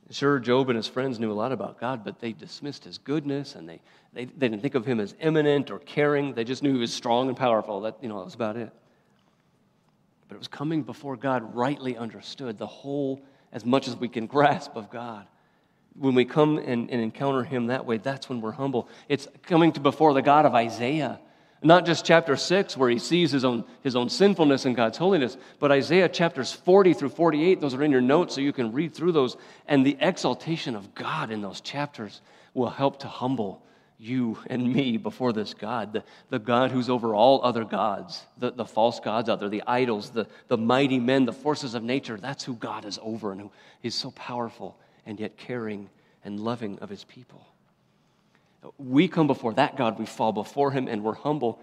Sure, Job and his friends knew a lot about God, but they dismissed his goodness and they, they, they didn't think of him as immanent or caring. They just knew he was strong and powerful. That, you know, that was about it. But it was coming before God rightly understood, the whole, as much as we can grasp of God. When we come and, and encounter him that way, that's when we're humble. It's coming to before the God of Isaiah not just chapter 6, where he sees his own, his own sinfulness and God's holiness, but Isaiah chapters 40 through 48. Those are in your notes so you can read through those. And the exaltation of God in those chapters will help to humble you and me before this God, the, the God who's over all other gods, the, the false gods out there, the idols, the, the mighty men, the forces of nature. That's who God is over and who is so powerful and yet caring and loving of his people. We come before that God, we fall before Him, and we're humble.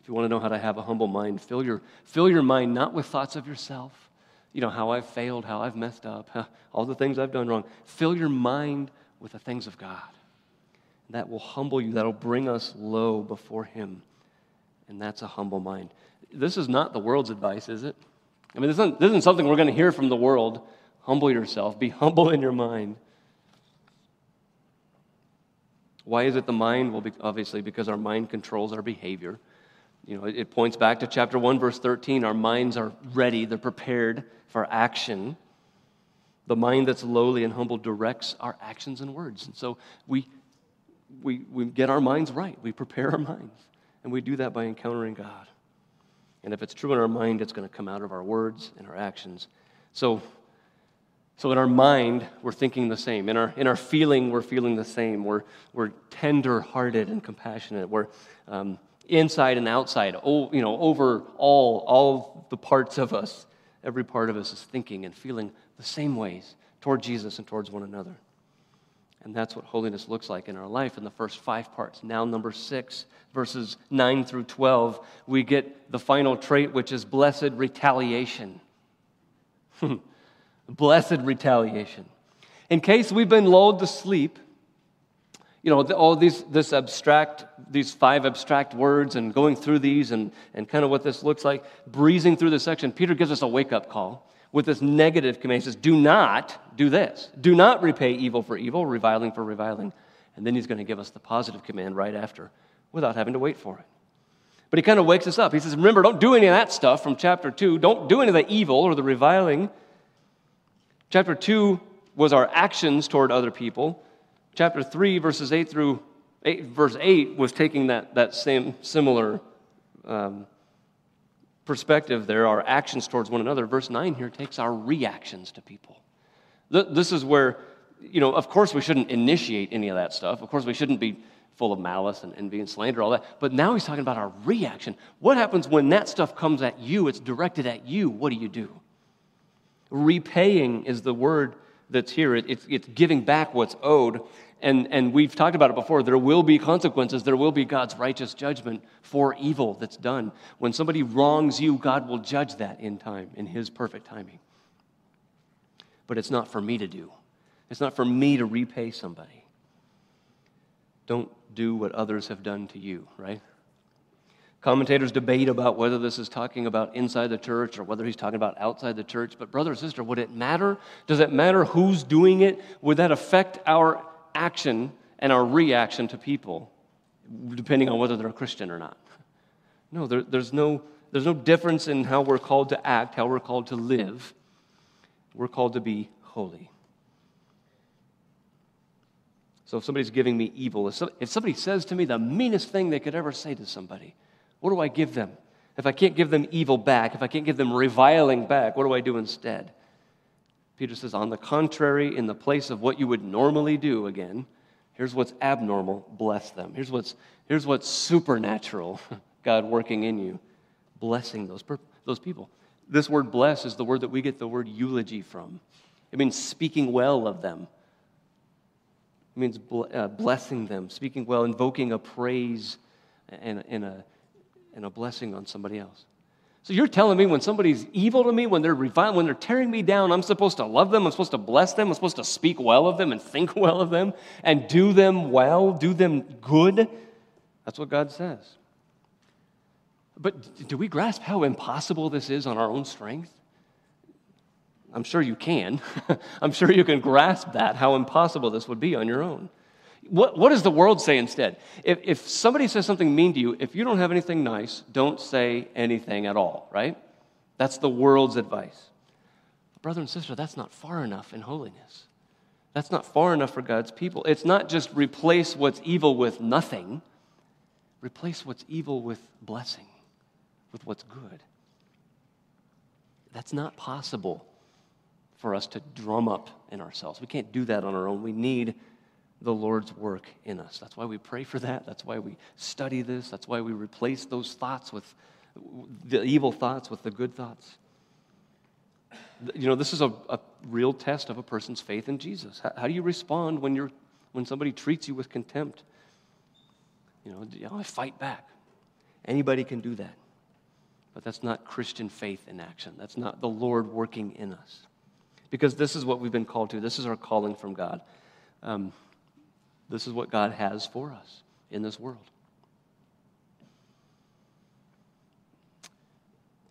If you want to know how to have a humble mind, fill your, fill your mind not with thoughts of yourself, you know, how I've failed, how I've messed up, all the things I've done wrong. Fill your mind with the things of God. That will humble you, that'll bring us low before Him. And that's a humble mind. This is not the world's advice, is it? I mean, this isn't, this isn't something we're going to hear from the world. Humble yourself, be humble in your mind. Why is it the mind? Well, obviously, because our mind controls our behavior. You know, it points back to chapter 1, verse 13. Our minds are ready, they're prepared for action. The mind that's lowly and humble directs our actions and words. And so we, we, we get our minds right, we prepare our minds. And we do that by encountering God. And if it's true in our mind, it's going to come out of our words and our actions. So so in our mind, we're thinking the same. In our, in our feeling, we're feeling the same. We're, we're tender hearted and compassionate. We're um, inside and outside, oh, you know, over all, all the parts of us. Every part of us is thinking and feeling the same ways toward Jesus and towards one another. And that's what holiness looks like in our life in the first five parts. Now, number six, verses 9 through 12, we get the final trait, which is blessed retaliation. blessed retaliation. In case we've been lulled to sleep, you know, all these, this abstract, these five abstract words and going through these and, and kind of what this looks like, breezing through this section, Peter gives us a wake up call with this negative command. He says, Do not do this. Do not repay evil for evil, reviling for reviling. And then he's going to give us the positive command right after without having to wait for it. But he kind of wakes us up. He says, Remember, don't do any of that stuff from chapter 2. Don't do any of the evil or the reviling. Chapter 2 was our actions toward other people. Chapter 3, verses 8 through 8, verse 8 was taking that, that same similar um, perspective there, our actions towards one another. Verse 9 here takes our reactions to people. This is where, you know, of course we shouldn't initiate any of that stuff. Of course we shouldn't be full of malice and envy and slander, all that. But now he's talking about our reaction. What happens when that stuff comes at you? It's directed at you. What do you do? Repaying is the word that's here. It's, it's giving back what's owed. And, and we've talked about it before. There will be consequences. There will be God's righteous judgment for evil that's done. When somebody wrongs you, God will judge that in time, in His perfect timing. But it's not for me to do, it's not for me to repay somebody. Don't do what others have done to you, right? Commentators debate about whether this is talking about inside the church or whether he's talking about outside the church. But, brother or sister, would it matter? Does it matter who's doing it? Would that affect our action and our reaction to people, depending on whether they're a Christian or not. No, there, there's, no, there's no difference in how we're called to act, how we're called to live. We're called to be holy. So if somebody's giving me evil, if somebody says to me the meanest thing they could ever say to somebody, what do I give them? If I can't give them evil back, if I can't give them reviling back, what do I do instead? Peter says, on the contrary, in the place of what you would normally do again, here's what's abnormal, bless them. Here's what's, here's what's supernatural, God working in you, blessing those, those people. This word bless is the word that we get the word eulogy from. It means speaking well of them. It means uh, blessing them, speaking well, invoking a praise and, and, a, and a blessing on somebody else. So you're telling me when somebody's evil to me, when they're reviling, when they're tearing me down, I'm supposed to love them, I'm supposed to bless them, I'm supposed to speak well of them and think well of them and do them well, do them good? That's what God says. But do we grasp how impossible this is on our own strength? I'm sure you can. I'm sure you can grasp that, how impossible this would be on your own. What, what does the world say instead? If, if somebody says something mean to you, if you don't have anything nice, don't say anything at all, right? That's the world's advice. Brother and sister, that's not far enough in holiness. That's not far enough for God's people. It's not just replace what's evil with nothing, replace what's evil with blessing, with what's good. That's not possible for us to drum up in ourselves. We can't do that on our own. We need the Lord's work in us. That's why we pray for that. That's why we study this. That's why we replace those thoughts with the evil thoughts with the good thoughts. You know, this is a, a real test of a person's faith in Jesus. How, how, do you respond when, you're, when somebody treats you with contempt? You know, you I fight back. Anybody can do that. But that's not Christian faith in action. That's not the Lord working in us. Because this is what we've been called to. This is our calling from God. Um, this is what God has for us in this world.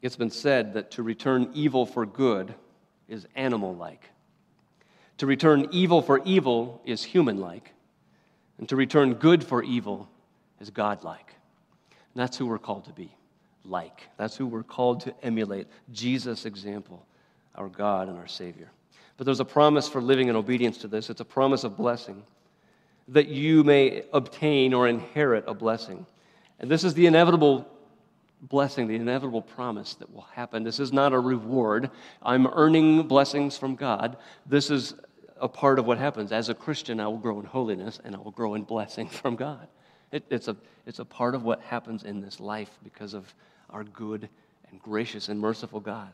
It's been said that to return evil for good is animal like. To return evil for evil is human like. And to return good for evil is God like. And that's who we're called to be like. That's who we're called to emulate Jesus' example, our God and our Savior. But there's a promise for living in obedience to this, it's a promise of blessing that you may obtain or inherit a blessing. And this is the inevitable blessing, the inevitable promise that will happen. This is not a reward. I'm earning blessings from God. This is a part of what happens. As a Christian, I will grow in holiness and I will grow in blessing from God. It, it's, a, it's a part of what happens in this life because of our good and gracious and merciful God.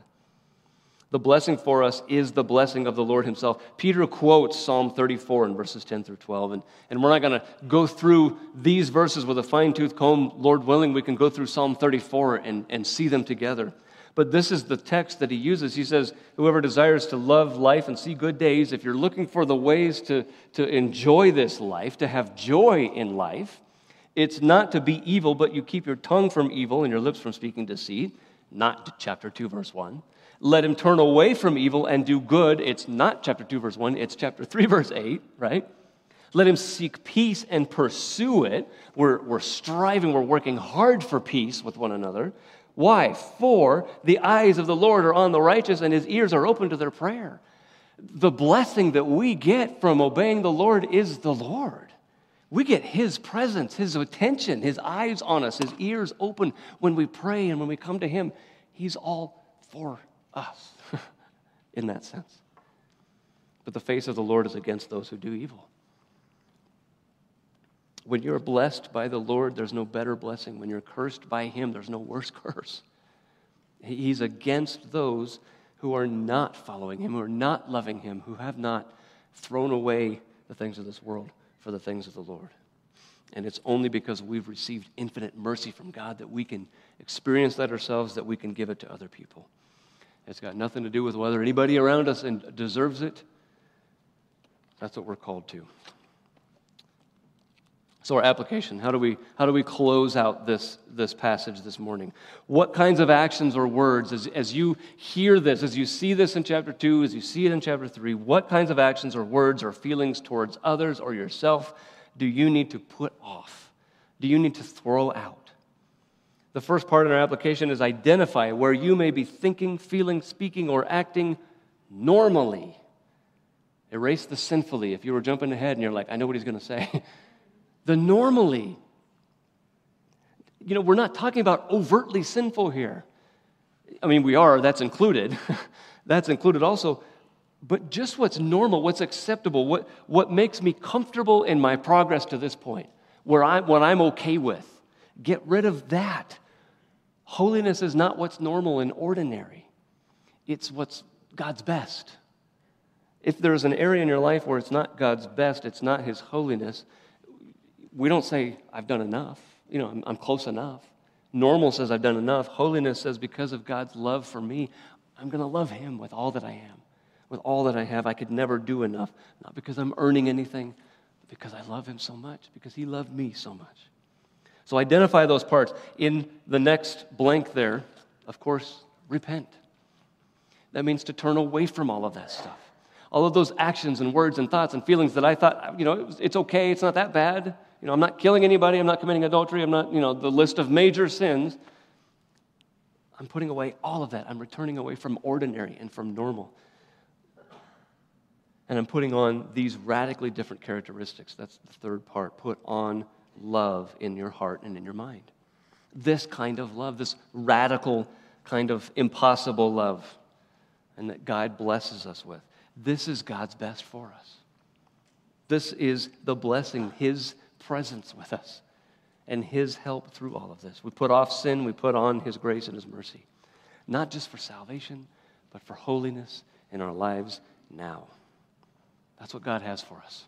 The blessing for us is the blessing of the Lord Himself. Peter quotes Psalm 34 in verses 10 through 12. And, and we're not going to go through these verses with a fine tooth comb. Lord willing, we can go through Psalm 34 and, and see them together. But this is the text that he uses. He says, Whoever desires to love life and see good days, if you're looking for the ways to, to enjoy this life, to have joy in life, it's not to be evil, but you keep your tongue from evil and your lips from speaking deceit. Not chapter 2, verse 1 let him turn away from evil and do good. It's not chapter 2, verse 1, it's chapter 3, verse 8, right? Let him seek peace and pursue it. We're, we're striving, we're working hard for peace with one another. Why? For the eyes of the Lord are on the righteous and his ears are open to their prayer. The blessing that we get from obeying the Lord is the Lord. We get his presence, his attention, his eyes on us, his ears open when we pray and when we come to him. He's all for us in that sense. But the face of the Lord is against those who do evil. When you're blessed by the Lord, there's no better blessing. When you're cursed by Him, there's no worse curse. He's against those who are not following Him, who are not loving Him, who have not thrown away the things of this world for the things of the Lord. And it's only because we've received infinite mercy from God that we can experience that ourselves, that we can give it to other people. It's got nothing to do with whether anybody around us deserves it. That's what we're called to. So, our application how do we, how do we close out this, this passage this morning? What kinds of actions or words, as, as you hear this, as you see this in chapter 2, as you see it in chapter 3, what kinds of actions or words or feelings towards others or yourself do you need to put off? Do you need to throw out? The first part in our application is identify where you may be thinking, feeling, speaking, or acting normally. Erase the sinfully. If you were jumping ahead and you're like, I know what he's going to say. the normally. You know, we're not talking about overtly sinful here. I mean, we are, that's included. that's included also. But just what's normal, what's acceptable, what, what makes me comfortable in my progress to this point, where I, what I'm okay with. Get rid of that Holiness is not what's normal and ordinary, it's what's God's best. If there's an area in your life where it's not God's best, it's not His holiness, we don't say, I've done enough. You know, I'm, I'm close enough. Normal says, I've done enough. Holiness says, because of God's love for me, I'm going to love Him with all that I am, with all that I have. I could never do enough, not because I'm earning anything, but because I love Him so much, because He loved me so much. So identify those parts. In the next blank there, of course, repent. That means to turn away from all of that stuff. All of those actions and words and thoughts and feelings that I thought, you know, it's okay, it's not that bad. You know, I'm not killing anybody, I'm not committing adultery, I'm not, you know, the list of major sins. I'm putting away all of that. I'm returning away from ordinary and from normal. And I'm putting on these radically different characteristics. That's the third part. Put on love in your heart and in your mind. This kind of love, this radical kind of impossible love, and that God blesses us with. This is God's best for us. This is the blessing, His presence with us, and His help through all of this. We put off sin, we put on His grace and His mercy, not just for salvation, but for holiness in our lives now. That's what God has for us.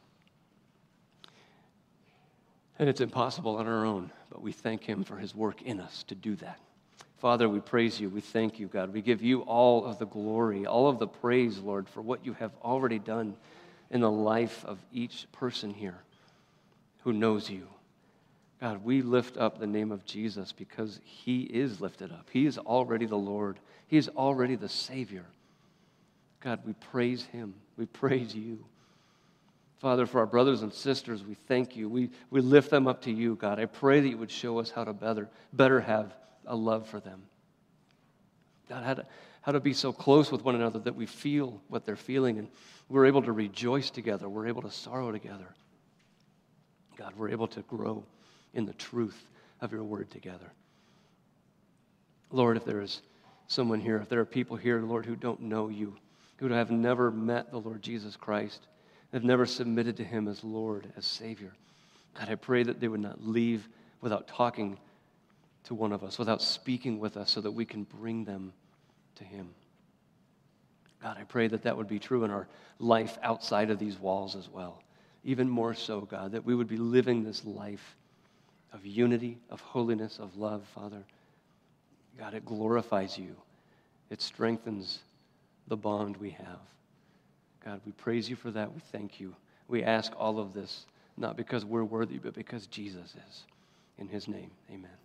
And it's impossible on our own, but we thank Him for His work in us to do that. Father, we praise you. We thank you, God. We give you all of the glory, all of the praise, Lord, for what you have already done in the life of each person here who knows you. God, we lift up the name of Jesus because he is lifted up. He is already the Lord, he is already the Savior. God, we praise him. We praise you. Father, for our brothers and sisters, we thank you. We, we lift them up to you, God. I pray that you would show us how to better, better have a love for them. God, how to, how to be so close with one another that we feel what they're feeling and we're able to rejoice together. We're able to sorrow together. God, we're able to grow in the truth of your word together. Lord, if there is someone here, if there are people here, Lord, who don't know you, who have never met the Lord Jesus Christ, have never submitted to Him as Lord, as Savior. God, I pray that they would not leave without talking to one of us, without speaking with us, so that we can bring them to Him. God, I pray that that would be true in our life outside of these walls as well. Even more so, God, that we would be living this life of unity, of holiness, of love, Father. God, it glorifies you, it strengthens the bond we have. God, we praise you for that. We thank you. We ask all of this, not because we're worthy, but because Jesus is. In his name, amen.